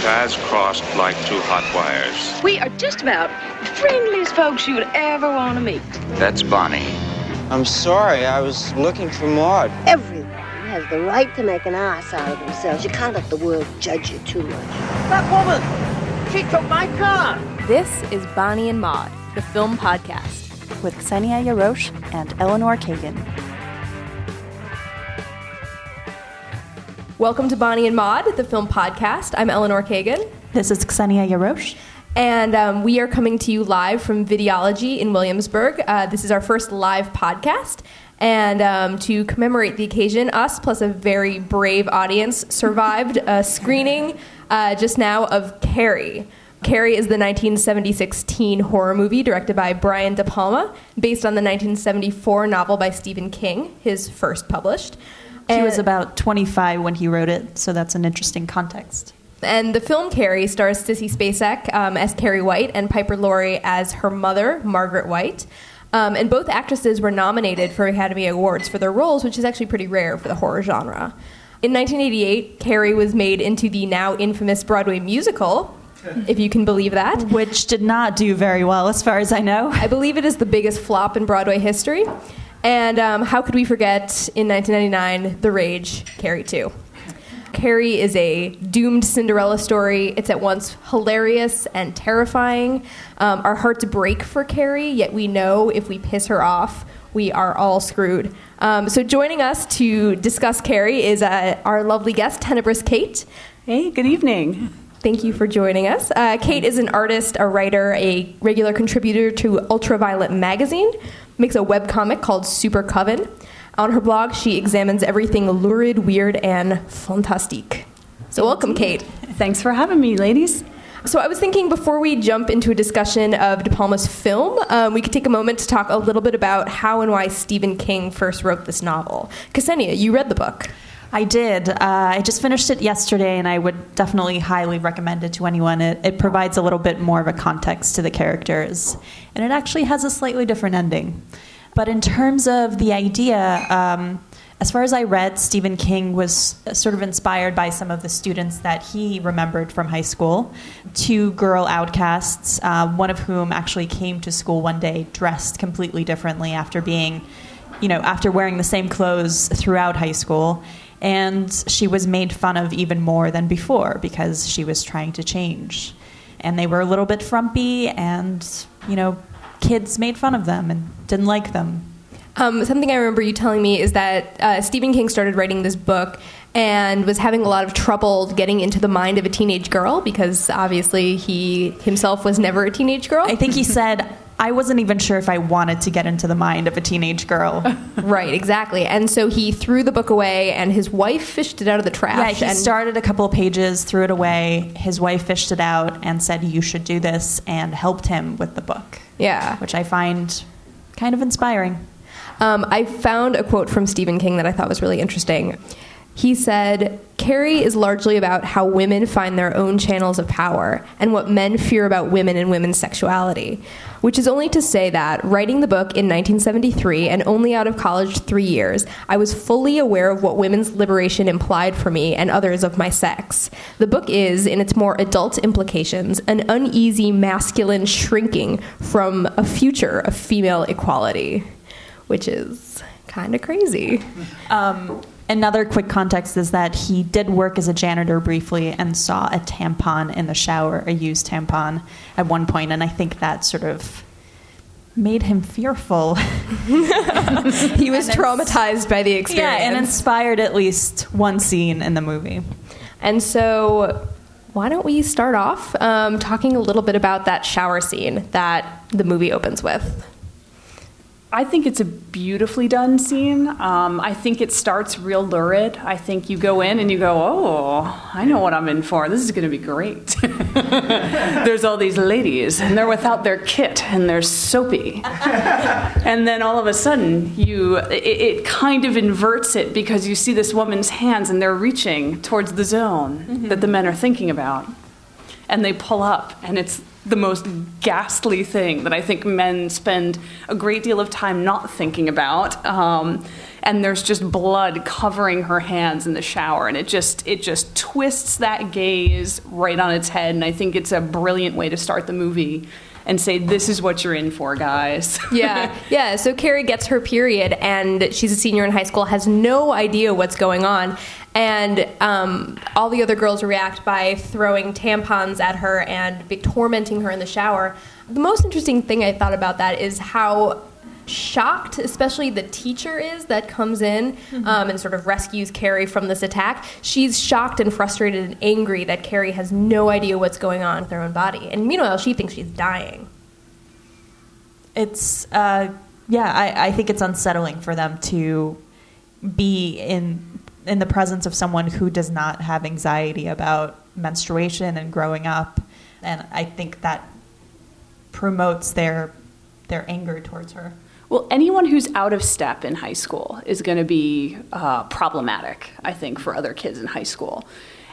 paths crossed like two hot wires. We are just about the friendliest folks you would ever want to meet. That's Bonnie. I'm sorry, I was looking for Maud. Everyone has the right to make an ass out of themselves. You can't let the world judge you too much. That woman, she took my car. This is Bonnie and Maud, the film podcast. with Ksenia Yarosh and Eleanor Kagan. Welcome to Bonnie and Maud, the film podcast. I'm Eleanor Kagan, This is Ksenia Yarosh. and um, we are coming to you live from Videology in Williamsburg. Uh, this is our first live podcast. And um, to commemorate the occasion, us plus a very brave audience survived a screening uh, just now of Carrie. Carrie is the 1976 teen horror movie directed by Brian De Palma, based on the 1974 novel by Stephen King, his first published. He was about 25 when he wrote it, so that's an interesting context. And the film Carrie stars Sissy Spacek um, as Carrie White and Piper Laurie as her mother, Margaret White. Um, and both actresses were nominated for Academy Awards for their roles, which is actually pretty rare for the horror genre. In 1988, Carrie was made into the now infamous Broadway musical, if you can believe that. Which did not do very well, as far as I know. I believe it is the biggest flop in Broadway history. And um, how could we forget in 1999 The Rage, Carrie 2? Carrie is a doomed Cinderella story. It's at once hilarious and terrifying. Um, our hearts break for Carrie, yet we know if we piss her off, we are all screwed. Um, so, joining us to discuss Carrie is uh, our lovely guest, Tenebrous Kate. Hey, good evening. Thank you for joining us. Uh, Kate is an artist, a writer, a regular contributor to Ultra Violent magazine, makes a webcomic called Super Coven. On her blog, she examines everything lurid, weird, and fantastique. So, welcome, Kate. Thanks for having me, ladies. So, I was thinking before we jump into a discussion of De Palma's film, um, we could take a moment to talk a little bit about how and why Stephen King first wrote this novel. Ksenia, you read the book. I did. Uh, I just finished it yesterday, and I would definitely highly recommend it to anyone. It, it provides a little bit more of a context to the characters, and it actually has a slightly different ending. But in terms of the idea, um, as far as I read, Stephen King was sort of inspired by some of the students that he remembered from high school. Two girl outcasts, uh, one of whom actually came to school one day dressed completely differently after being, you know, after wearing the same clothes throughout high school. And she was made fun of even more than before because she was trying to change. And they were a little bit frumpy, and, you know, kids made fun of them and didn't like them. Um, something I remember you telling me is that uh, Stephen King started writing this book and was having a lot of trouble getting into the mind of a teenage girl because obviously he himself was never a teenage girl. I think he said, I wasn't even sure if I wanted to get into the mind of a teenage girl. right, exactly. And so he threw the book away, and his wife fished it out of the trash. Yeah, he and started a couple of pages, threw it away. His wife fished it out and said, You should do this, and helped him with the book, yeah. which I find kind of inspiring. Um, I found a quote from Stephen King that I thought was really interesting. He said, Carrie is largely about how women find their own channels of power and what men fear about women and women's sexuality. Which is only to say that, writing the book in 1973 and only out of college three years, I was fully aware of what women's liberation implied for me and others of my sex. The book is, in its more adult implications, an uneasy masculine shrinking from a future of female equality which is kind of crazy. Um, another quick context is that he did work as a janitor briefly and saw a tampon in the shower, a used tampon, at one point, and I think that sort of made him fearful. He was traumatized by the experience. yeah, experience. and inspired at least one scene in the movie. And so, why don't we start off um, talking a little bit about that shower scene that the movie opens with? I think it's a beautifully done scene. Um, I think it starts real lurid. I think you go in and you go, oh, I know what I'm in for. This is going to be great. There's all these ladies, and they're without their kit, and they're soapy. and then all of a sudden, you it, it kind of inverts it because you see this woman's hands, and they're reaching towards the zone that the men are thinking about and they pull up, and it's the most ghastly thing that I think men spend a great deal of time not thinking about. Um, and there's just blood covering her hands in the shower and it just it just twists that gaze right on its head and I think it's a brilliant way to start the movie and say this is what you're in for guys yeah, yeah. So Carrie gets her period, and she's a senior in high school, has no idea what's going on, and um, all the other girls react by throwing tampons at her and tormenting her in the shower. The most interesting thing I thought about that is how shocked, especially the teacher is that comes in um, and sort of rescues Carrie from this attack. She's shocked and frustrated and angry that Carrie has no idea what's going on with her own body, and meanwhile she thinks she's dying. It's uh, yeah, I, I think it's unsettling for them to be in in the presence of someone who does not have anxiety about menstruation and growing up, and I think that promotes their their anger towards her. Well, anyone who's out of step in high school is going to be uh, problematic, I think, for other kids in high school.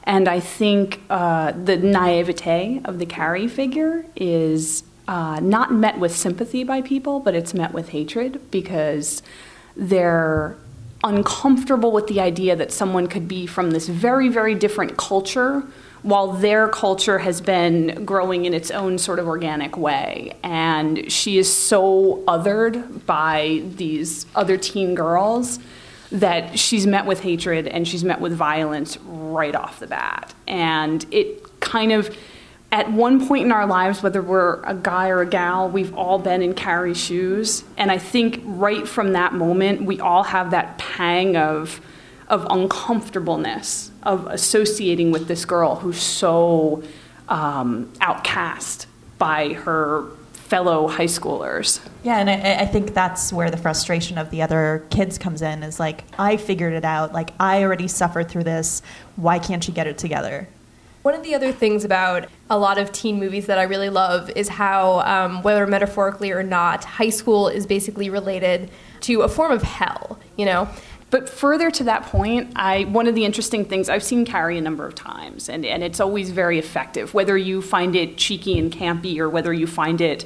And I think uh, the naivete of the Carrie figure is uh, not met with sympathy by people, but it's met with hatred because they're uncomfortable with the idea that someone could be from this very, very different culture while their culture has been growing in its own sort of organic way. And she is so othered by these other teen girls that she's met with hatred and she's met with violence right off the bat. And it kind of, at one point in our lives, whether we're a guy or a gal, we've all been in Carrie's shoes. And I think right from that moment, we all have that pang of, of uncomfortableness of associating with this girl who's so um, outcast by her fellow high schoolers. Yeah, and I, I think that's where the frustration of the other kids comes in. Is like, I figured it out. Like, I already suffered through this. Why can't you get it together? One of the other things about a lot of teen movies that I really love is how, um, whether metaphorically or not, high school is basically related to a form of hell, you know? But further to that point, I one of the interesting things I've seen Carrie a number of times, and, and it's always very effective. Whether you find it cheeky and campy, or whether you find it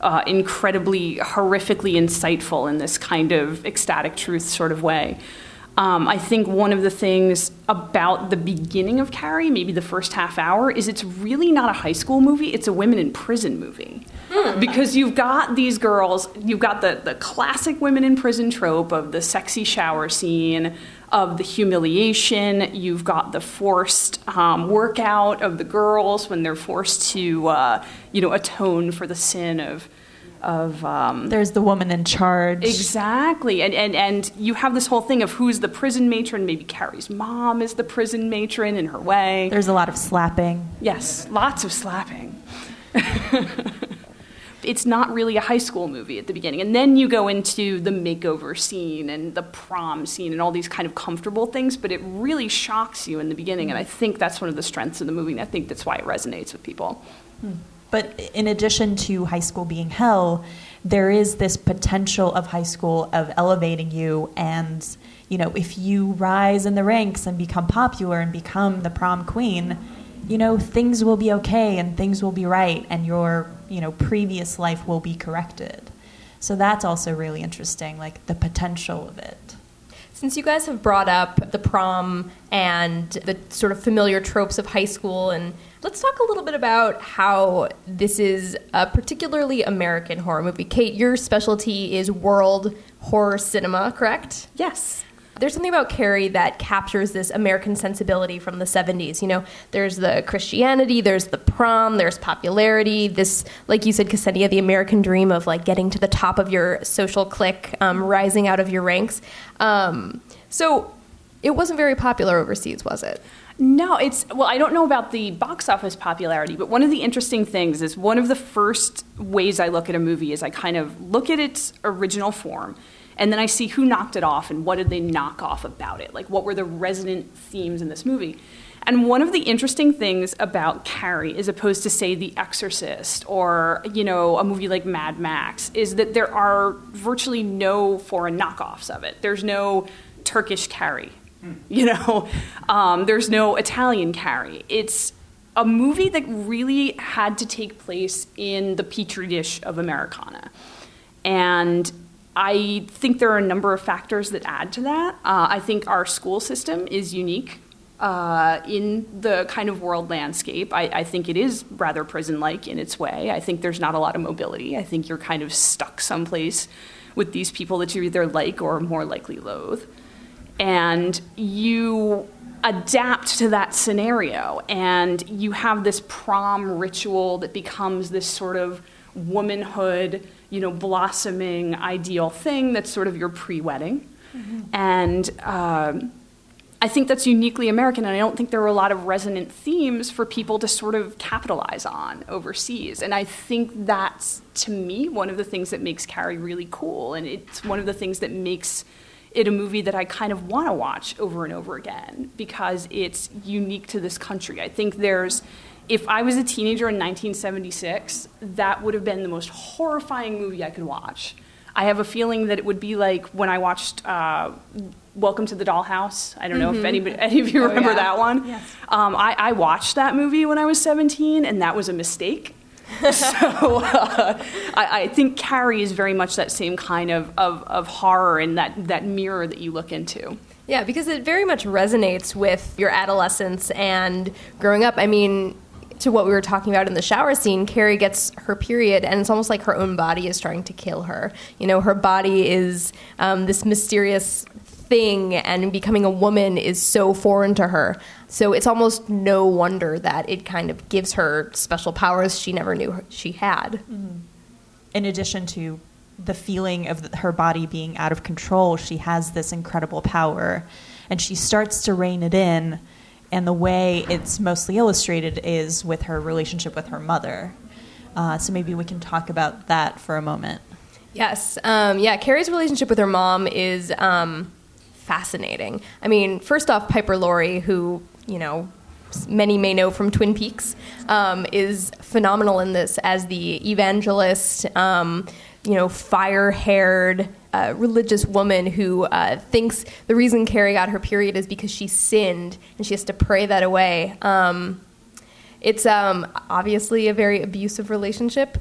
uh, incredibly horrifically insightful in this kind of ecstatic truth sort of way. Um, I think one of the things about the beginning of Carrie, maybe the first half hour, is it's really not a high school movie, it's a women in prison movie. Because you've got these girls, you've got the, the classic women in prison trope of the sexy shower scene, of the humiliation, you've got the forced um, workout of the girls when they're forced to, uh, you know, atone for the sin of of um, There's the woman in charge. Exactly. And, and, and you have this whole thing of who's the prison matron. Maybe Carrie's mom is the prison matron in her way. There's a lot of slapping. Yes, lots of slapping. it's not really a high school movie at the beginning. And then you go into the makeover scene and the prom scene and all these kind of comfortable things, but it really shocks you in the beginning. And I think that's one of the strengths of the movie. And I think that's why it resonates with people. Hmm. But in addition to high school being hell, there is this potential of high school of elevating you and you know, if you rise in the ranks and become popular and become the prom queen, you know, things will be okay and things will be right and your, you know, previous life will be corrected. So that's also really interesting, like the potential of it. Since you guys have brought up the prom and the sort of familiar tropes of high school, and let's talk a little bit about how this is a particularly American horror movie. Kate, your specialty is world horror cinema, correct? Yes. There's something about Carrie that captures this American sensibility from the 70s. You know, there's the Christianity, there's the prom, there's popularity, this, like you said, Ksenia, the American dream of like getting to the top of your social clique, um, rising out of your ranks. Um, so it wasn't very popular overseas, was it? No, it's well, I don't know about the box office popularity, but one of the interesting things is one of the first ways I look at a movie is I kind of look at its original form and then I see who knocked it off and what did they knock off about it? Like what were the resonant themes in this movie? And one of the interesting things about Carrie, as opposed to say The Exorcist or you know a movie like Mad Max, is that there are virtually no foreign knockoffs of it. There's no Turkish Carrie, you know, um, there's no Italian Carrie. It's a movie that really had to take place in the petri dish of Americana, and I think there are a number of factors that add to that. Uh, I think our school system is unique uh, in the kind of world landscape. I, I think it is rather prison like in its way. I think there's not a lot of mobility. I think you're kind of stuck someplace with these people that you either like or more likely loathe. And you adapt to that scenario, and you have this prom ritual that becomes this sort of womanhood, you know, blossoming ideal thing that's sort of your pre wedding. And um, I think that's uniquely American, and I don't think there are a lot of resonant themes for people to sort of capitalize on overseas. And I think that's, to me, one of the things that makes Carrie really cool, and it's one of the things that makes it a movie that I kind of want to watch over and over again because it's unique to this country. I think there's, if I was a teenager in 1976, that would have been the most horrifying movie I could watch. I have a feeling that it would be like when I watched uh, Welcome to the Dollhouse. I don't know if anybody, any of you remember yeah. that one. Um, I, I watched that movie when I was 17, and that was a mistake. so uh, I, I think Carrie is very much that same kind of, of, of horror and that, that mirror that you look into. Yeah, because it very much resonates with your adolescence and growing up. I mean, to what we were talking about in the shower scene, Carrie gets her period, and it's almost like her own body is trying to kill her. You know, her body is um, this mysterious thing, and becoming a woman is so foreign to her. So it's almost no wonder that it kind of gives her special powers she never knew she had. in addition to the feeling of her body being out of control, she has this incredible power, and she starts to rein it in. And the way it's mostly illustrated is with her relationship with her mother. Uh, so maybe we can talk about that for a moment. Yes. Um, yeah, Carrie's relationship with her mom is um, fascinating. I mean, first off, Piper Laurie, who, you know, many may know from Twin Peaks, um, is phenomenal in this as the evangelist, um, you know, fire haired, uh, religious woman who uh, thinks the reason Carrie got her period is because she sinned and she has to pray that away. Um, it's um, obviously a very abusive relationship.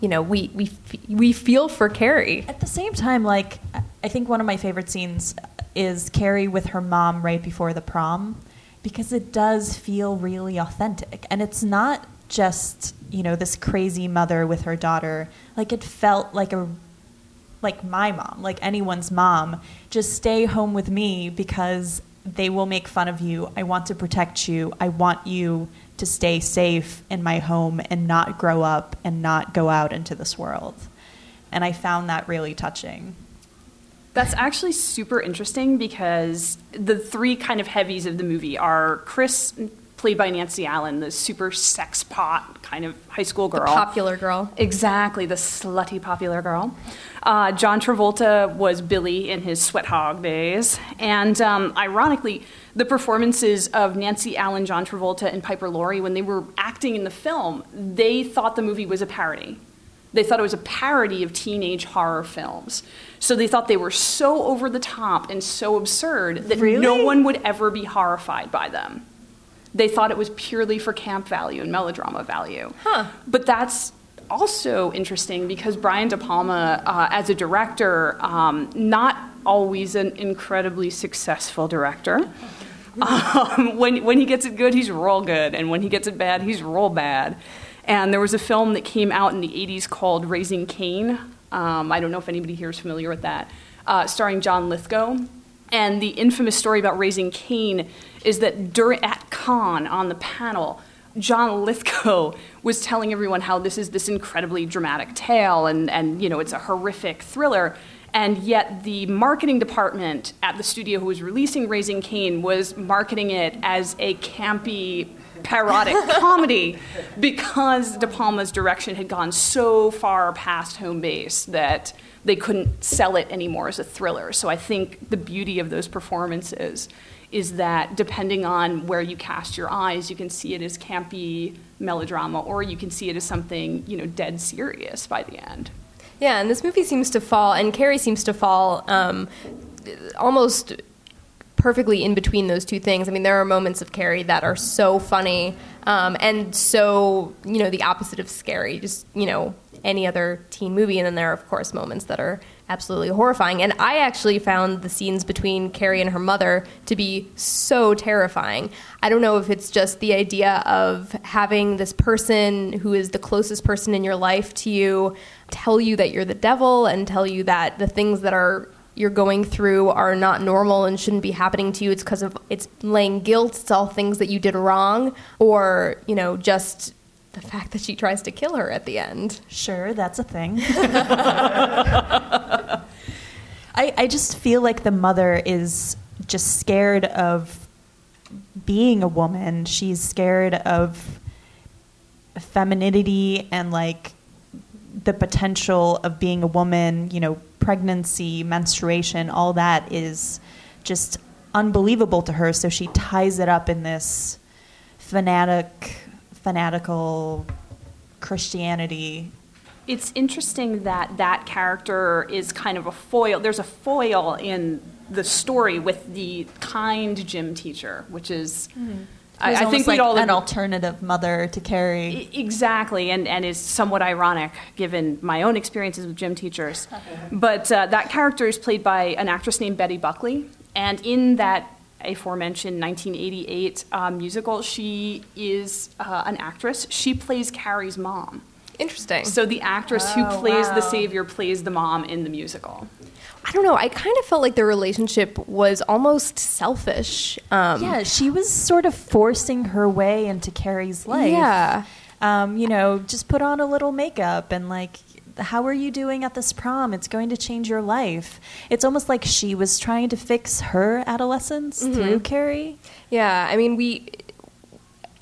You know, we, we, we feel for Carrie. At the same time, like I think one of my favorite scenes is Carrie with her mom right before the prom because it does feel really authentic and it's not just you know this crazy mother with her daughter like it felt like a like my mom like anyone's mom just stay home with me because they will make fun of you. I want to protect you. I want you to stay safe in my home and not grow up and not go out into this world. And i found that really touching. That's actually super interesting because the three kind of heavies of the movie are Chris, played by Nancy Allen, the super sex pot kind of high school The girl. popular girl. Exactly, the slutty popular girl. Uh, John Travolta was Billy in his sweat hog days. And um, ironically, the performances of Nancy Allen, John Travolta, and Piper Laurie, when they were acting in the film, they thought the movie was a parody. They thought it was a parody of teenage horror films. So they thought they were so over the top and so absurd that no one would ever be horrified by them. They thought it was purely for camp value and melodrama value. Huh. But that's also interesting because Brian De Palma, uh, as a director, um, not always an incredibly successful director. Um, when, when he gets it good, he's real good, and when he gets it bad, he's real bad. And there was a film that came out in the 80s called Raising Cain. Um, I don't know if anybody here is familiar with that, uh, starring John Lithgow. And the infamous story about Raising Cain is that during, at Cannes on the panel, John Lithgow was telling everyone how this is this incredibly dramatic tale and, and you know, it's a horrific thriller. And yet, the marketing department at the studio who was releasing Raising Cain was marketing it as a campy, parodic comedy because De Palma's direction had gone so far past home base that they couldn't sell it anymore as a thriller. So I think the beauty of those performances is that depending on where you cast your eyes, you can see it as campy melodrama or you can see it as something, you know, dead serious by the end. Yeah, and this movie seems to fall, and Carrie seems to fall um, almost perfectly in between those two things. I mean, there are moments of Carrie that are so funny um, and so, you know, the opposite of scary. Just, you know, any other teen movie. And then there are, of course, moments that are absolutely horrifying. And I actually found the scenes between Carrie and her mother to be so terrifying. I don't know if it's just the idea of having this person who is the closest person in your life to you tell you that you're the devil and tell you that the things that are you're going through are not normal and shouldn't be happening to you. It's because of it's laying guilt. It's all things that you did wrong, or you know, just the fact that she tries to kill her at the end. Sure, that's a thing. I, I just feel like the mother is just scared of being a woman. She's scared of femininity and like the potential of being a woman, you know, pregnancy, menstruation, all that is just unbelievable to her. So she ties it up in this fanatic, fanatical Christianity. It's interesting that that character is kind of a foil. There's a foil in the story with the kind gym teacher, which is. Mm-hmm. I, I think like we'd all an alternative mother to Carrie. Exactly, and, and is somewhat ironic given my own experiences with gym teachers. But uh, that character is played by an actress named Betty Buckley, and in that aforementioned 1988 uh, musical, she is uh, an actress. She plays Carrie's mom. Interesting. So the actress Oh, who plays the savior plays the mom in the musical. I don't know. I kind of felt like their relationship was almost selfish. Um, Yeah, she was sort of forcing her way into Carrie's life. Yeah. Um, you know, just put on a little makeup and like, how are you doing at this prom? It's going to change your life. It's almost like she was trying to fix her adolescence through Carrie. Yeah, I mean, we.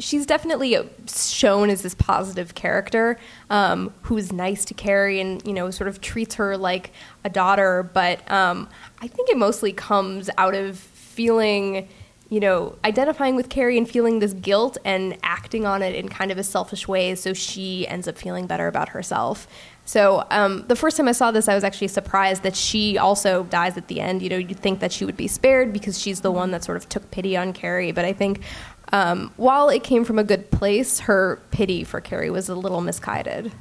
She's definitely shown as this positive character um, who's nice to Carrie and you know sort of treats her like a daughter. But um, I think it mostly comes out of feeling, you know, identifying with Carrie and feeling this guilt and acting on it in kind of a selfish way. So she ends up feeling better about herself. So um, the first time I saw this, I was actually surprised that she also dies at the end. You know, you'd think that she would be spared because she's the one that sort of took pity on Carrie. But I think um, while it came from a good place, her pity for Carrie was a little misguided.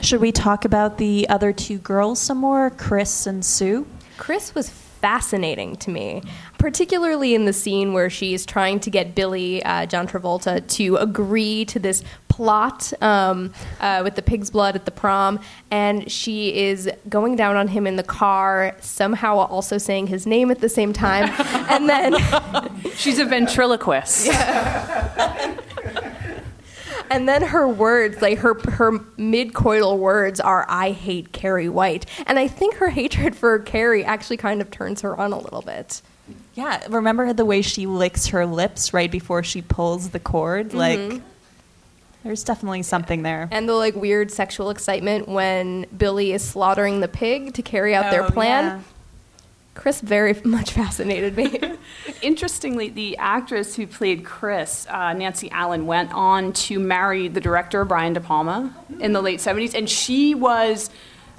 Should we talk about the other two girls some more, Chris and Sue? Chris was fascinating to me, particularly in the scene where she's trying to get Billy, uh, John Travolta, to agree to this plot um, uh, with the pig's blood at the prom. And she is going down on him in the car, somehow also saying his name at the same time. and then. She's a ventriloquist. And then her words, like her her mid-coital words, are "I hate Carrie White," and I think her hatred for Carrie actually kind of turns her on a little bit. Yeah, remember the way she licks her lips right before she pulls the cord? Mm-hmm. Like, there's definitely something there. And the like weird sexual excitement when Billy is slaughtering the pig to carry out their Oh, plan. yeah. Chris very much fascinated me. Interestingly, the actress who played Chris, uh, Nancy Allen, went on to marry the director Brian De Palma in the late 70s, and she was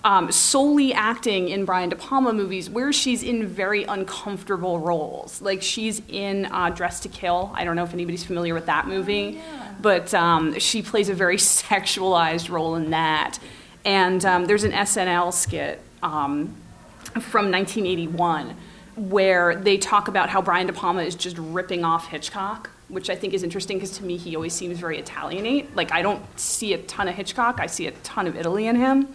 um, solely acting in Brian De Palma movies where she's in very uncomfortable roles. Like she's in uh, Dressed to Kill. I don't know if anybody's familiar with that movie, but um, she plays a very sexualized role in that. And um, there's an SNL skit. Um, from 1981 where they talk about how Brian De Palma is just ripping off Hitchcock, which I think is interesting because to me he always seems very Italianate. Like I don't see a ton of Hitchcock, I see a ton of Italy in him.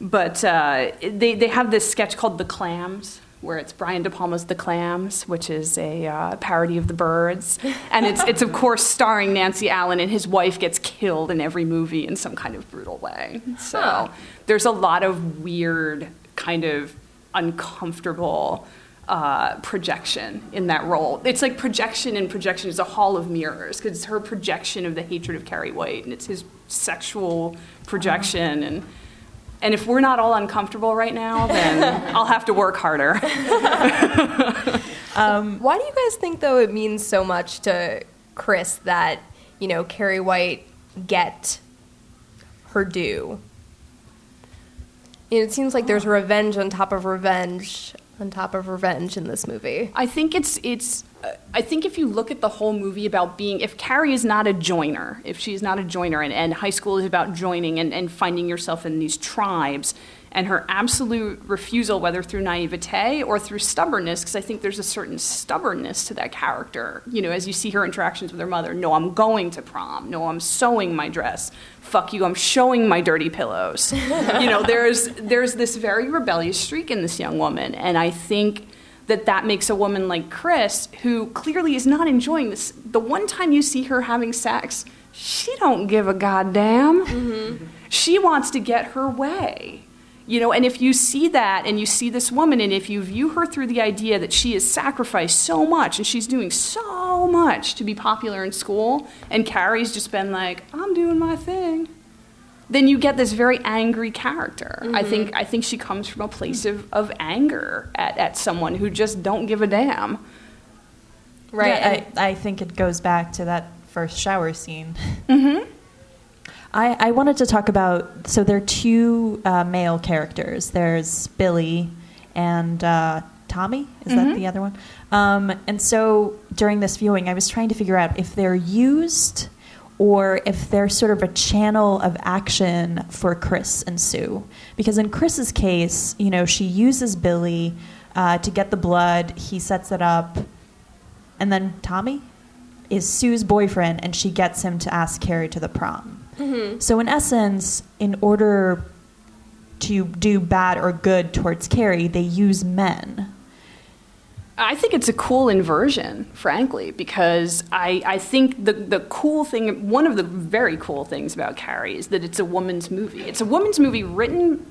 But uh, they, they have this sketch called The Clams, where it's Brian De Palma's The Clams, which is a uh, parody of The Birds. And it's, it's, of course, starring Nancy Allen, and his wife gets killed in every movie in some kind of brutal way. So there's a lot of weird, kind of uncomfortable uh, projection in that role. It's like projection and projection is a hall of mirrors because it's her projection of the hatred of Carrie White, and it's his sexual projection and. And if we're not all uncomfortable right now, then I'll have to work harder. Why do you guys think though it means so much to Chris that you know Carrie White get her due? It seems like there's revenge on top of revenge. on top of revenge in this movie. I think it's it's. Uh, I think if you look at the whole movie about being, if Carrie is not a joiner, if she's not a joiner, and, and high school is about joining and, and finding yourself in these tribes, and her absolute refusal, whether through naivete or through stubbornness, because I think there's a certain stubbornness to that character. You know, as you see her interactions with her mother. No, I'm going to prom. No, I'm sewing my dress. Fuck you, I'm showing my dirty pillows. you know, there's there's this very rebellious streak in this young woman, and I think that that makes a woman like Chris, who clearly is not enjoying this. The one time you see her having sex, she don't give a goddamn. Mm-hmm. She wants to get her way. You know, and if you see that and you see this woman, and if you view her through the idea that she has sacrificed so much and she's doing so much to be popular in school, and Carrie's just been like, I'm doing my thing, then you get this very angry character. Mm-hmm. I think I think she comes from a place of, of anger at, at someone who just don't give a damn. Right. Yeah, I, I think it goes back to that first shower scene. Mm-hmm. I, I wanted to talk about so there are two uh, male characters. There's Billy and uh, Tommy. Is mm-hmm. that the other one? Um, and so during this viewing, I was trying to figure out if they're used or if they're sort of a channel of action for Chris and Sue. Because in Chris's case, you know, she uses Billy uh, to get the blood. He sets it up, and then Tommy is Sue's boyfriend, and she gets him to ask Carrie to the prom. Mm-hmm. So, in essence, in order to do bad or good towards Carrie, they use men. I think it's a cool inversion, frankly, because I, I think the, the cool thing, one of the very cool things about Carrie is that it's a woman's movie. It's a woman's movie written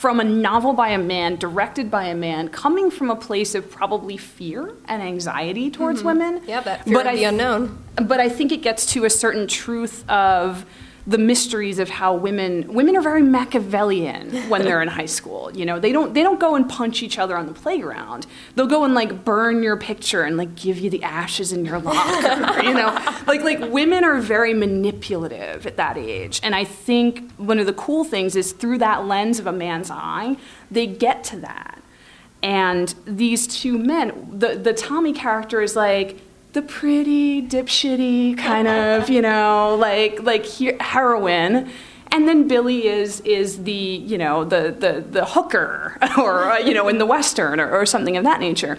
from a novel by a man, directed by a man, coming from a place of probably fear and anxiety towards mm-hmm. women. Yeah, that fear but of I, the unknown. But I think it gets to a certain truth of the mysteries of how women women are very Machiavellian when they're in high school. You know, they don't they don't go and punch each other on the playground. They'll go and like burn your picture and like give you the ashes in your locker. you know, like like women are very manipulative at that age, and I think one of the cool things is through that lens of a man's eye, they get to that. And these two men, the the Tommy character is like the pretty dipshitty kind of you know like like heroine. And then Billy is is the you know the the the hooker or uh, you know in the western or, or, something of that nature.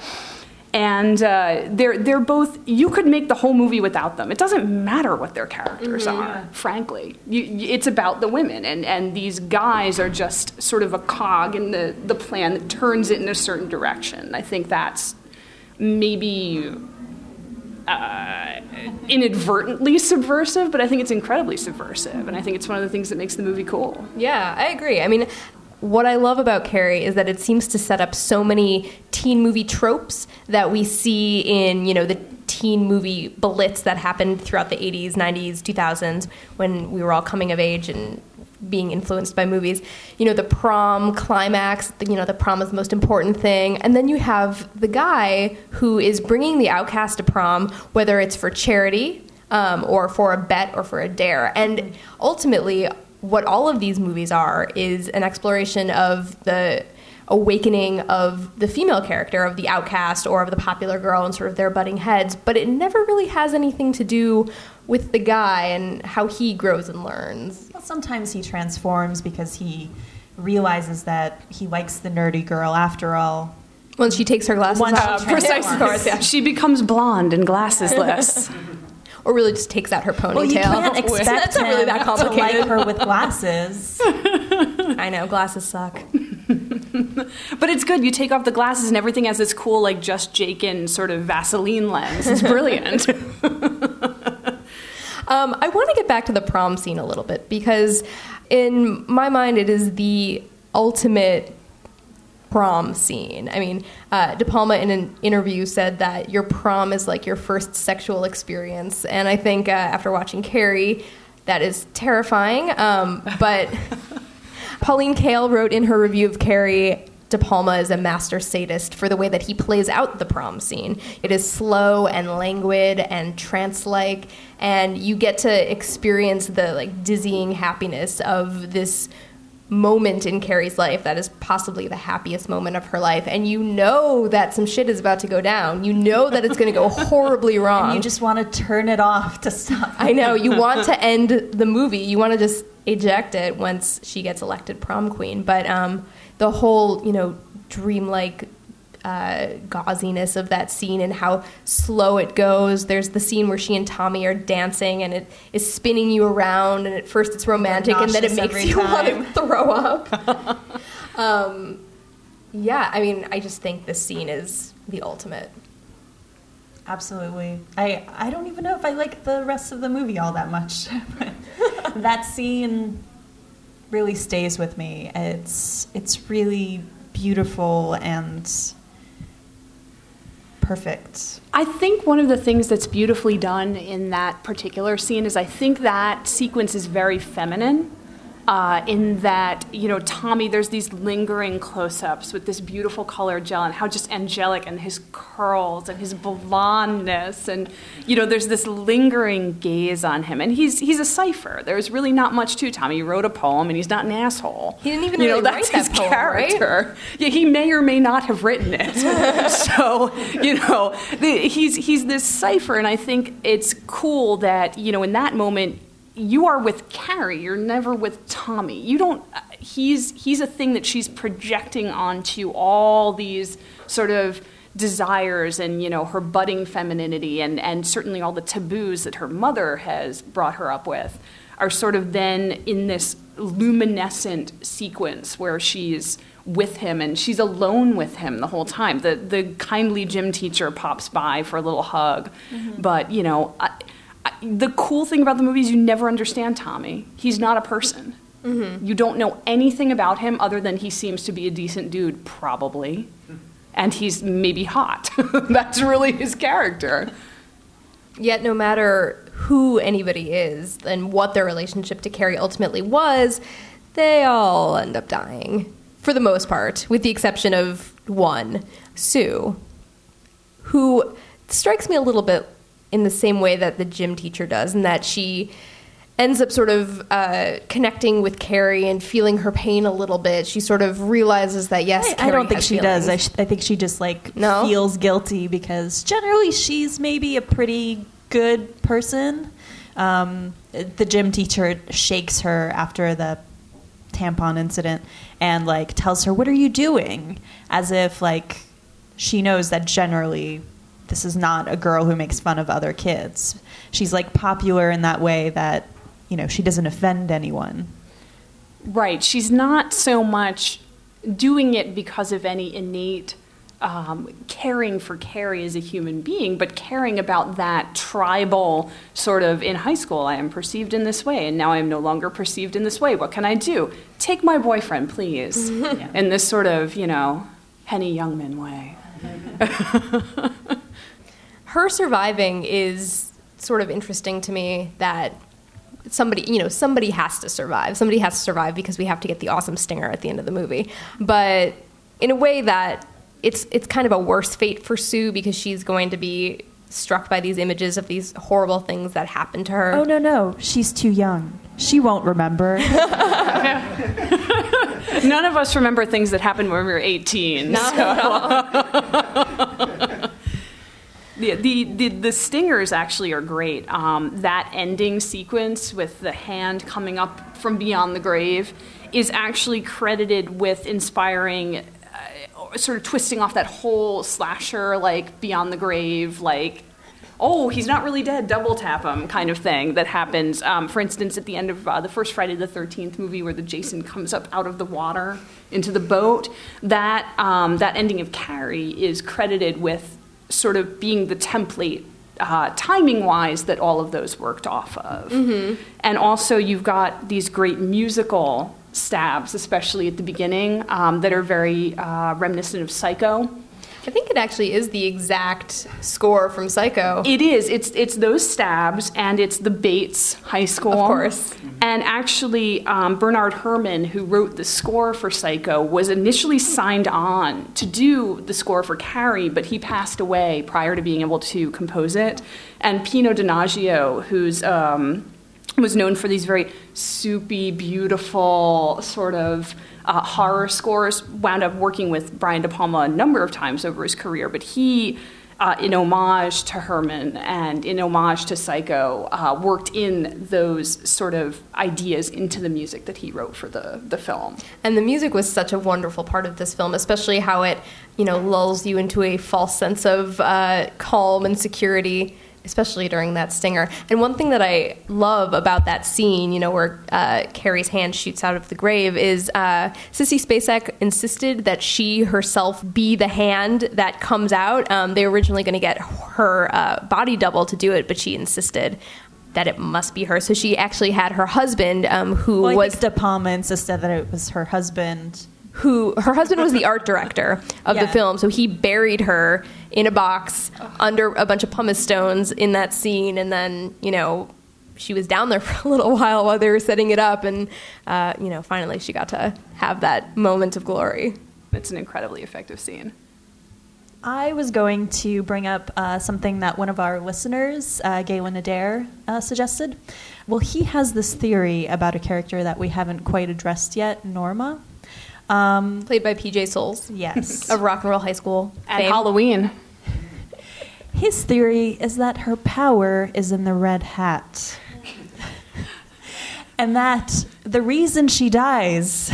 And uh, they're they're both you could make the whole movie without them. It doesn't matter what their characters mm-hmm. are frankly. You, it's about the women. And and these guys are just sort of a cog in the the plan that turns it in a certain direction. I think that's maybe uh, inadvertently subversive, but I think it's incredibly subversive, and I think it's one of the things that makes the movie cool. Yeah, I agree. I mean, what I love about Carrie is that it seems to set up so many teen movie tropes that we see in, you know, the teen movie blitz that happened throughout the 80s, 90s, 2000s when we were all coming of age and being influenced by movies. You know, the prom climax, you know, the prom is the most important thing. And then you have the guy who is bringing the outcast to prom, whether it's for charity um, or for a bet or for a dare. And ultimately, what all of these movies are is an exploration of the awakening of the female character of the outcast or of the popular girl and sort of their butting heads but it never really has anything to do with the guy and how he grows and learns well, sometimes he transforms because he realizes that he likes the nerdy girl after all once she takes her glasses Once off precisely course, yeah. she becomes blonde and glassesless or really just takes out her ponytail. Well, you can't expect That's not really that complicated. to like her with glasses. I know glasses suck. but it's good. You take off the glasses and everything has this cool, like just Jakin sort of Vaseline lens. It's brilliant. Um, I want to get back to the prom scene a little bit because, in my mind, it is the ultimate prom scene. I mean, uh, De Palma in an interview said that your prom is like your first sexual experience, and I think uh, after watching Carrie, that is terrifying. Um, but Pauline Kael wrote in her review of Carrie. De Palma is a master sadist for the way that he plays out the prom scene. It is slow and languid and trance-like, and you get to experience the like dizzying happiness of this moment in Carrie's life that is possibly the happiest moment of her life, and you know that some shit is about to go down. You know that it's going to go horribly wrong. And you just want to turn it off to stop. I know. You want to end the movie. You want to just eject it once she gets elected prom queen. But um, the whole, you know, dreamlike uh, gauziness of that scene and how slow it goes. There's the scene where she and Tommy are dancing and it is spinning you around, and at first it's romantic, and then it makes you want to throw up. um, yeah, I mean, I just think this scene is the ultimate. Absolutely. I, I don't even know if I like the rest of the movie all that much. that scene really stays with me. It's it's really beautiful and perfect. I think one of the things that's beautifully done in that particular scene is I think that sequence is very feminine. Uh, in that, you know, Tommy, there's these lingering close ups with this beautiful color gel and how just angelic and his curls and his blondness. And, you know, there's this lingering gaze on him. And he's, he's a cipher. There's really not much to Tommy. He wrote a poem and he's not an asshole. He didn't even you know, really that's write his that poem, right? character. Yeah, he may or may not have written it. so, you know, the, he's he's this cipher, and I think it's cool that you know in that moment you are with Carrie. You're never with Tommy. You don't. uh, He's he's a thing that she's projecting onto all these sort of desires and you know her budding femininity and and certainly all the taboos that her mother has brought her up with are sort of then in this luminescent sequence where she's with him and she's alone with him the whole time. The the kindly gym teacher pops by for a little hug, but you know, I, the cool thing about the movie is you never understand Tommy. He's not a person. Mm-hmm. You don't know anything about him other than he seems to be a decent dude, probably, and he's maybe hot. That's really his character. Yet, no matter who anybody is and what their relationship to Carrie ultimately was, they all end up dying. For the most part, with the exception of one, Sue, who strikes me a little bit in the same way that the gym teacher does, and that she ends up sort of uh, connecting with Carrie and feeling her pain a little bit. She sort of realizes that, yes, I, I don't think she does. I, sh- I think she just like No? feels guilty because generally she's maybe a pretty good person. Um, the gym teacher shakes her after the tampon incident and like tells her, "What are you doing?" As if like she knows that generally this is not a girl who makes fun of other kids. She's like popular in that way that you know she doesn't offend anyone. Right. She's not so much doing it because of any innate um, caring for Carrie as a human being, but caring about that tribal sort of in high school, I am perceived in this way, and now I am no longer perceived in this way. What can I do? Take my boyfriend, please. In this sort of, you know, Henny Youngman way. her surviving is sort of interesting to me that somebody you know somebody has to survive somebody has to survive because we have to get the awesome stinger at the end of the movie but in a way that it's it's kind of a worse fate for Sue because she's going to be struck by these images of these horrible things that happened to her Oh no no, she's too young. She won't remember. None of us remember things that happened when we were 18. The, the, the, the stingers actually are great. Um, that ending sequence with the hand coming up from beyond the grave is actually credited with inspiring, uh, sort of twisting off that whole slasher, like beyond the grave, like, oh, he's not really dead, double tap him kind of thing that happens. Um, for instance, at the end of uh, the first Friday the 13th movie where the Jason comes up out of the water into the boat, that, um, that ending of Carrie is credited with sort of being the template uh, timing wise that all of those worked off of. And also, you've got these great musical stabs, especially at the beginning, um, that are very uh, reminiscent of Psycho. I think it actually is the exact score from Psycho It is. It's it's those stabs, and it's the Bates High School, Of course. And actually, um, Bernard Herrmann, who wrote the score for Psycho, was initially signed on to do the score for Carrie, but he passed away prior to being able to compose it. And Pino Donaggio, who's um, was known for these very soupy, beautiful sort of uh, horror scores. Wound up working with Brian De Palma a number of times over his career, but he, uh, in homage to Herrmann and in homage to Psycho, uh, worked in those sort of ideas into the music that he wrote for the, the film. And the music was such a wonderful part of this film, especially how it, you know, lulls you into a false sense of uh, calm and security, especially during that stinger. And one thing that I love about that scene, you know, where uh, Carrie's hand shoots out of the grave, is uh, Sissy Spacek insisted that she herself be the hand that comes out. Um, they were originally going to get her uh, body double to do it, but she insisted. That it must be her, so she actually had her husband, um, who Well, was De Palma insisted that it was her husband. Who her husband was the art director of the film, so he buried her in a box under a bunch of pumice stones in that scene, and then you know she was down there for a little while while they were setting it up, and uh, you know finally she got to have that moment of glory. It's an incredibly effective scene. I was going to bring up uh, something that one of our listeners, uh, Galen Adair, uh, suggested. Well, he has this theory about a character that we haven't quite addressed yet, Norma. Um, Played by PJ Soles yes. of Rock and Roll High School At fame. Halloween. His theory is that her power is in the red hat. and that the reason she dies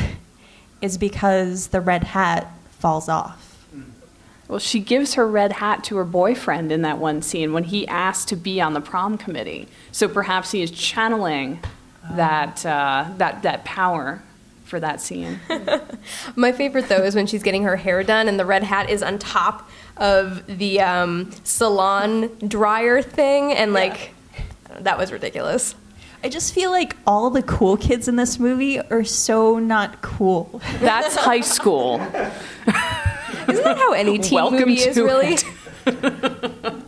is because the red hat falls off. Well, she gives her red hat to her boyfriend in that one scene when he asked to be on the prom committee. So perhaps he is channeling that uh, that that power for that scene. My favorite though is when she's getting her hair done and the red hat is on top of the um, salon dryer thing, and like that was ridiculous. I just feel like all the cool kids in this movie are so not cool. That's high school. Isn't that how any teen Welcome movie is to really?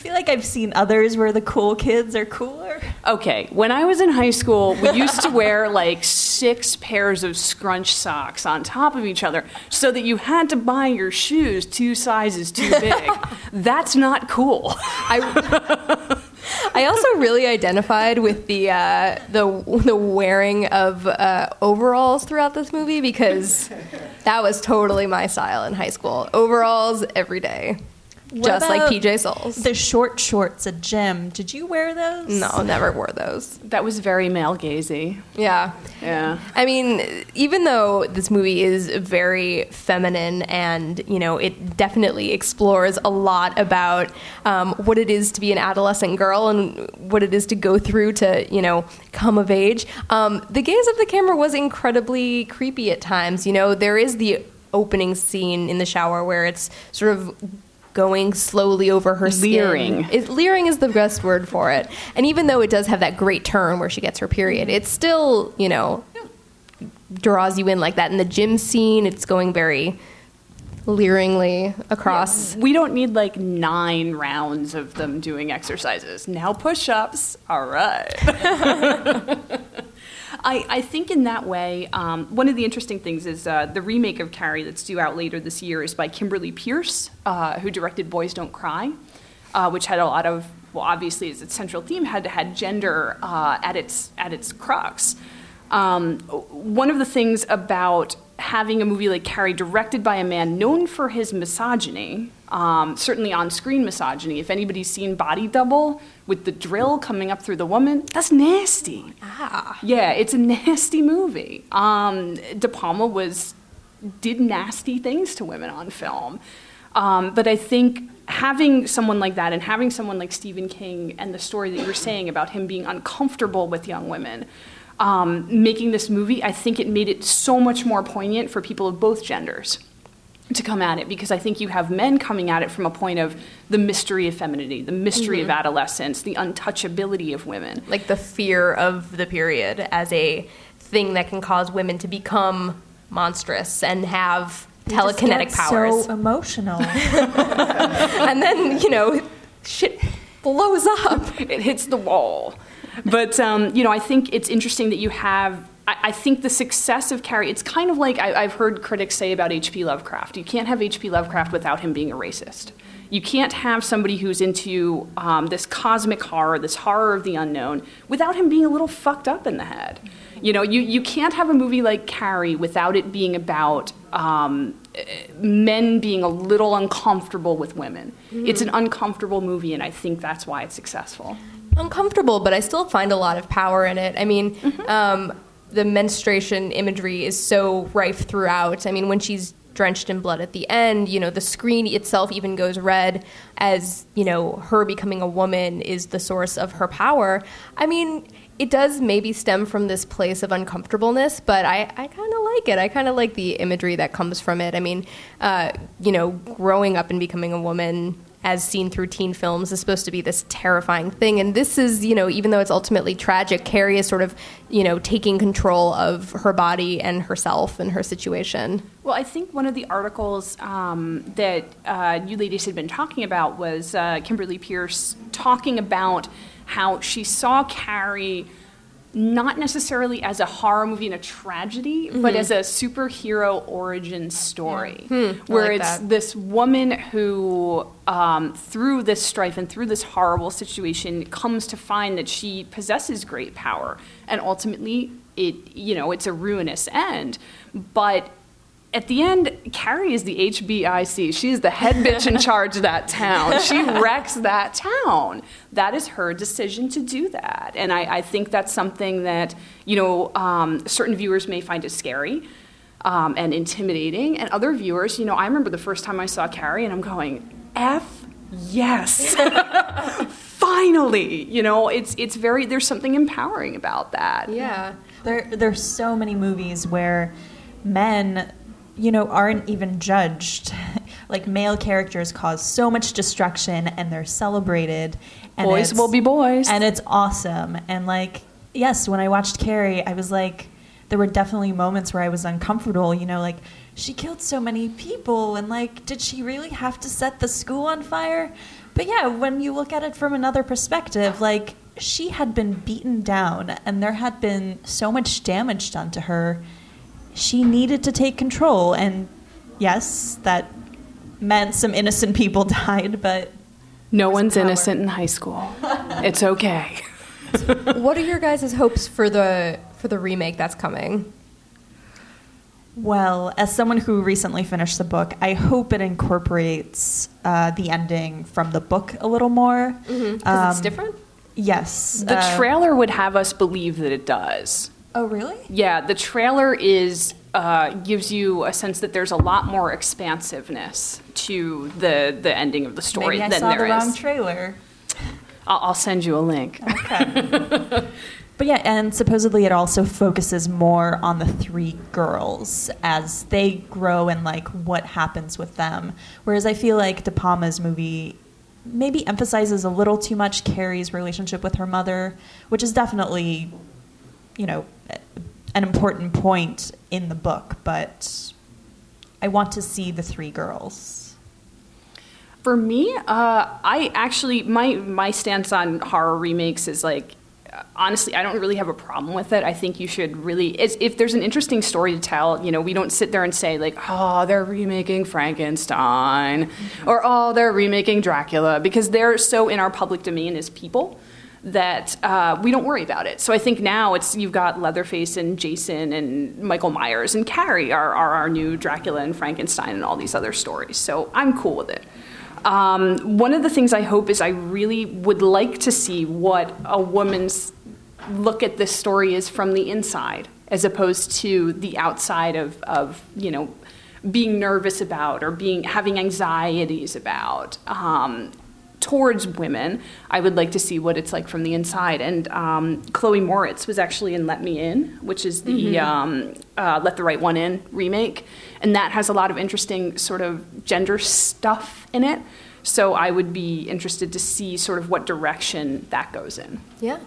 feel like I've seen others where the cool kids are cooler. Okay, when I was in high school, we used to wear like six pairs of scrunch socks on top of each other so that you had to buy your shoes two sizes too big. That's not cool. I, I also really identified with the uh, the the wearing of uh, overalls throughout this movie because that was totally my style in high school. Overalls every day, What just like about PJ Soles. The short shorts at gym. Did you wear those? no, never wore those. That was very male gazy. Yeah. Yeah. I mean, even though this movie is very feminine and, you know, it definitely explores a lot about um, what it is to be an adolescent girl and what it is to go through to, you know, come of age, um, the gaze of the camera was incredibly creepy at times. You know, there is the opening scene in the shower where it's sort of going slowly over her skin. Leering. It, leering is the best word for it. And even though it does have that great turn where she gets her period, it's still, you know, draws you in like that. In the gym scene, it's going very leeringly across. We don't need like nine rounds of them doing exercises. Now push ups. All right. I, I think in that way, um, one of the interesting things is uh, the remake of Carrie that's due out later this year is by Kimberly Peirce, uh, who directed Boys Don't Cry, uh, which had a lot of, well, obviously as its central theme, had had gender uh, at its at its crux. Um, one of the things about having a movie like Carrie directed by a man known for his misogyny, um, certainly on screen misogyny. If anybody's seen Body Double with the drill coming up through the woman, that's nasty. Ah. Yeah, it's a nasty movie. Um, De Palma was did nasty things to women on film. Um, but I think having someone like that and having someone like Stephen King and the story that you were saying about him being uncomfortable with young women, um, making this movie, I think it made it so much more poignant for people of both genders to come at it because I think you have men coming at it from a point of the mystery of femininity, the mystery of adolescence, the untouchability of women. Like the fear of the period as a thing that can cause women to become monstrous and have You just telekinetic get powers. So emotional. and then, you know, shit blows up. it hits the wall. But um, you know, I think it's interesting that you have. I, I think the success of Carrie. It's kind of like I, I've heard critics say about H.P. Lovecraft. You can't have H.P. Lovecraft without him being a racist. You can't have somebody who's into um, this cosmic horror, this horror of the unknown, without him being a little fucked up in the head. You know, you, you can't have a movie like Carrie without it being about um, men being a little uncomfortable with women. It's an uncomfortable movie, and I think that's why it's successful. uncomfortable, but I still find a lot of power in it. I mean, um, the menstruation imagery is so rife throughout. I mean, when she's drenched in blood at the end, you know, the screen itself even goes red as, you know, her becoming a woman is the source of her power. I mean, it does maybe stem from this place of uncomfortableness, but I, I kind of like it. I kind of like the imagery that comes from it. I mean, uh, you know, growing up and becoming a woman as seen through teen films is supposed to be this terrifying thing. And this is, you know, even though it's ultimately tragic, Carrie is sort of, you know, taking control of her body and herself and her situation. Well, I think one of the articles um, that uh, you ladies had been talking about was uh, Kimberly Peirce talking about how she saw Carrie not necessarily as a horror movie and a tragedy, but as a superhero origin story, where like it's that. this woman who, um, through this strife and through this horrible situation, comes to find that she possesses great power, and ultimately, it you know it's a ruinous end, but. At the end, Carrie is the HBIC. She is the head bitch in charge of that town. She wrecks that town. That is her decision to do that. And I, I think that's something that, you know, um, certain viewers may find it scary um, and intimidating. And other viewers, you know, I remember the first time I saw Carrie and I'm going, F yes. Finally. You know, it's, it's very, there's something empowering about that. Yeah. There, there's so many movies where men, you know, aren't even judged. like male characters cause so much destruction, and they're celebrated. And Boys will be boys. and it's awesome. And like, yes, when I watched Carrie, I was like, there were definitely moments where I was uncomfortable. You know, like she killed so many people, and like, did she really have to set the school on fire? But yeah, when you look at it from another perspective, like she had been beaten down, and there had been so much damage done to her. She needed to take control, and yes, that meant some innocent people died, but No one's power. innocent in high school. it's okay. what are your guys' hopes for the for the remake that's coming? Well, as someone who recently finished the book, I hope it incorporates uh, the ending from the book a little more. Because Um, it's different. Yes. The uh, trailer would have us believe that it does. Oh, really? Yeah, the trailer is uh, gives you a sense that there's a lot more expansiveness to the the ending of the story Maybe I than saw there the is. wrong trailer. I'll, I'll send you a link. Okay. But yeah, and supposedly it also focuses more on the three girls as they grow and like what happens with them. Whereas I feel like De Palma's movie maybe emphasizes a little too much Carrie's relationship with her mother, which is definitely, you know, an important point in the book. But I want to see the three girls. For me, uh, I actually my my stance on horror remakes is like honestly, I don't really have a problem with it. I think you should really, if there's an interesting story to tell, you know, we don't sit there and say like, oh, they're remaking Frankenstein, or oh, they're remaking Dracula, because they're so in our public domain as people that uh, we don't worry about it. So I think now it's you've got Leatherface and Jason and Michael Myers and Carrie are, are our new Dracula and Frankenstein and all these other stories. So I'm cool with it. Um, one of the things I hope is I really would like to see what a woman's look at this story is from the inside, as opposed to the outside of, of you know, being nervous about or being having anxieties about. Um, towards women, I would like to see what it's like from the inside. And um, Chloe Moretz was actually in Let Me In, which is the um, uh, Let the Right One In remake. And that has a lot of interesting sort of gender stuff in it. So I would be interested to see sort of what direction that goes in. Yeah.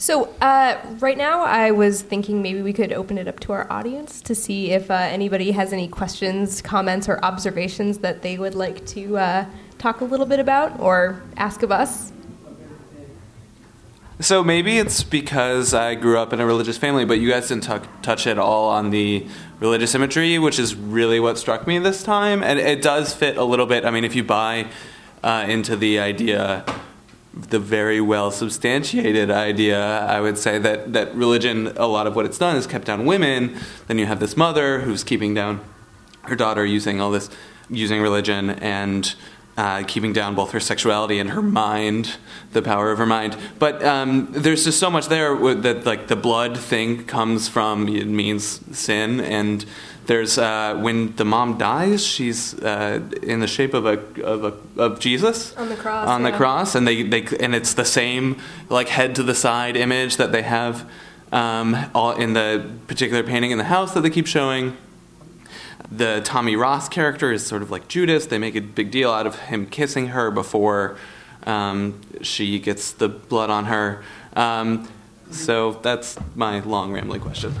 So uh, right now, I was thinking maybe we could open it up to our audience to see if uh, anybody has any questions, comments, or observations that they would like to uh, talk a little bit about or ask of us. So maybe it's because I grew up in a religious family, but you guys didn't tuck touch at all on the religious imagery, which is really what struck me this time. And it does fit a little bit. I mean, if you buy uh, into the idea, the very well substantiated idea, I would say that that religion, a lot of what it's done is kept down women. Then you have this mother who's keeping down her daughter using all this, using religion and. Uh, keeping down both her sexuality and her mind, the power of her mind. But um, there's just so much there that, like the blood thing comes from. It means sin, and there's uh, when the mom dies, she's uh, in the shape of a of a of Jesus On the cross, On the cross, and they, they and it's the same like head to the side image that they have um, all in the particular painting in the house that they keep showing. The Tommy Ross character is sort of like Judas. They make a big deal out of him kissing her before um, she gets the blood on her. Um, so that's my long rambling question.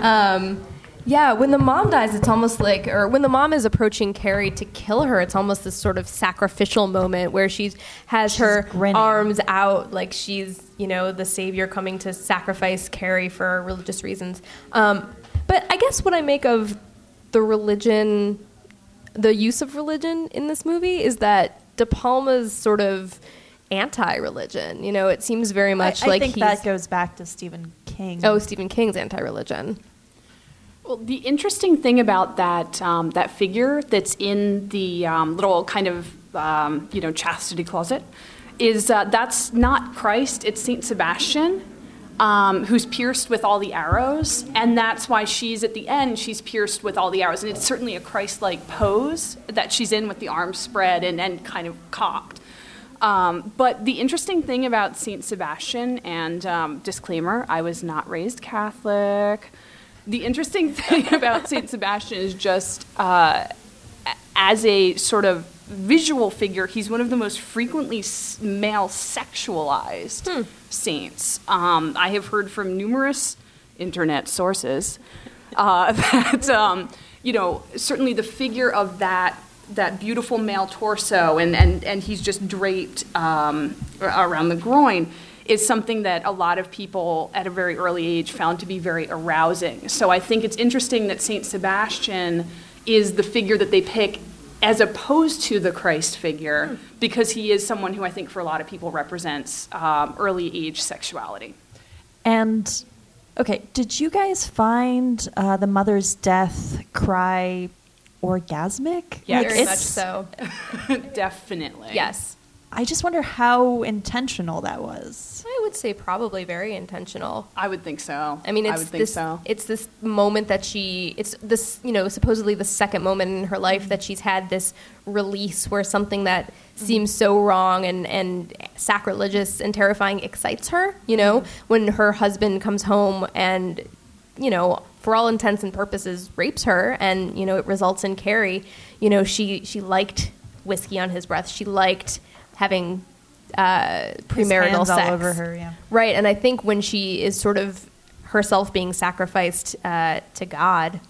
Um, yeah, when the mom dies, it's almost like, or when the mom is approaching Carrie to kill her, it's almost this sort of sacrificial moment where she's has her grinning. arms out, like she's, you know, the savior coming to sacrifice Carrie for religious reasons. Um, but I guess what I make of the religion, the use of religion in this movie is that De Palma's sort of anti-religion. You know, it seems very much I, I like think he's that goes back to Stephen King. oh Stephen King's anti-religion. Well, the interesting thing about that um, that figure that's in the um, little kind of um, you know chastity closet is uh, that's not Christ; it's Saint Sebastian, um, who's pierced with all the arrows, and that's why she's at the end. She's pierced with all the arrows, and it's certainly a Christ-like pose that she's in with the arms spread and, and kind of cocked. Um, but the interesting thing about Saint Sebastian, and um, disclaimer, I was not raised Catholic. The interesting thing about Saint Sebastian is just uh, as a sort of visual figure, he's one of the most frequently s- male sexualized saints. Um, I have heard from numerous internet sources uh, that um, you know certainly the figure of that that beautiful male torso and and, and he's just draped um, around the groin is something that a lot of people at a very early age found to be very arousing. So I think it's interesting that Saint Sebastian is the figure that they pick as opposed to the Christ figure because he is someone who I think for a lot of people represents um, early age sexuality. And okay, did you guys find uh, the mother's death cry orgasmic? Yeah, Like, Very it's- much so. Definitely. Yes. I just wonder how intentional that was. I would say probably very intentional. I would think so. I mean, it's I would think this. so. It's this moment that she. It's this. You know, supposedly the second moment in her life that she's had this release where something that mm-hmm. seems so wrong and and sacrilegious and terrifying excites her. You know, mm-hmm. when her husband comes home and, you know, for all intents and purposes, rapes her, and you know, it results in Carrie. You know, she she liked whiskey on his breath. She liked having uh, His premarital hands all sex over her, yeah. Right, and I think when she is sort of herself being sacrificed uh, to God,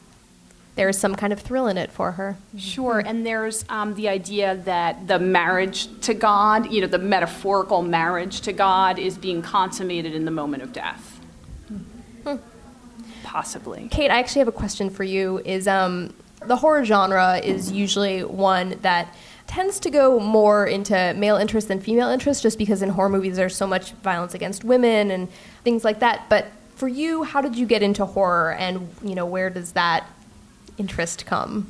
there is some kind of thrill in it for her. Sure, and there's um, the idea that the marriage to God, you know, the metaphorical marriage to God, is being consummated in the moment of death. Possibly. Kate, I actually have a question for you. Is um, the horror genre is usually one that tends to go more into male interest than female interest, just because in horror movies there's so much violence against women and things like that. But for you, how did you get into horror, and you know, where does that interest come?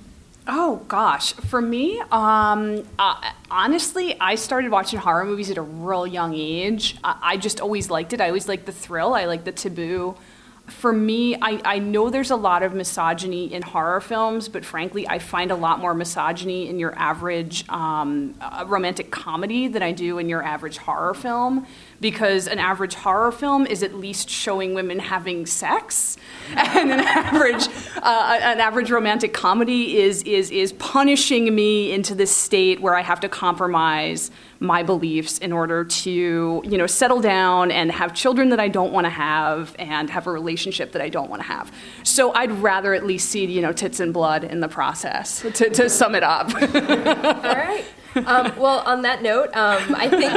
Oh gosh, for me, um, uh, honestly, I started watching horror movies at a real young age. I, I just always liked it. I always liked the thrill. I liked the taboo. For me, I, I know there's a lot of misogyny in horror films, but frankly, I find a lot more misogyny in your average um, uh, romantic comedy than I do in your average horror film. Because an average horror film is at least showing women having sex, and an average uh, an average romantic comedy is is is punishing me into this state where I have to compromise my beliefs in order to you know settle down and have children that I don't want to have and have a relationship that I don't want to have. So I'd rather at least see you know tits and blood in the process. To, to sum it up. All right. Um, well, on that note, um, I think.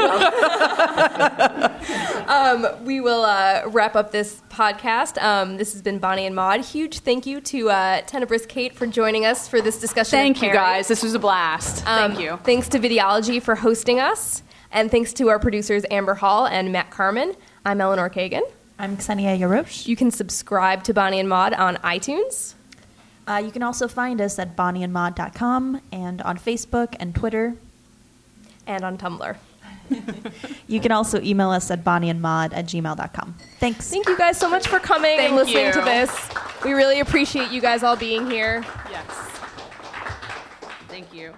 um, we will uh, wrap up this podcast. Um, this has been Bonnie and Maud. Huge thank you to uh, Tenebrous Kate for joining us for this discussion. Thank you guys. This was a blast. Um, Thank you. Thanks to Videology for hosting us, and thanks to our producers Amber Hall and Matt Carmen. I'm Eleanor Kagan. I'm Ksenia Yarosh. You can subscribe to Bonnie and Maud on iTunes. Uh, you can also find us at bonnieandmaud.com and on Facebook and Twitter. And on Tumblr. You can also email us at bonnieandmaud at gmail.com. Thanks. Thank you guys so much for coming and Thank listening to this. We really appreciate you guys all being here. Yes. Thank you.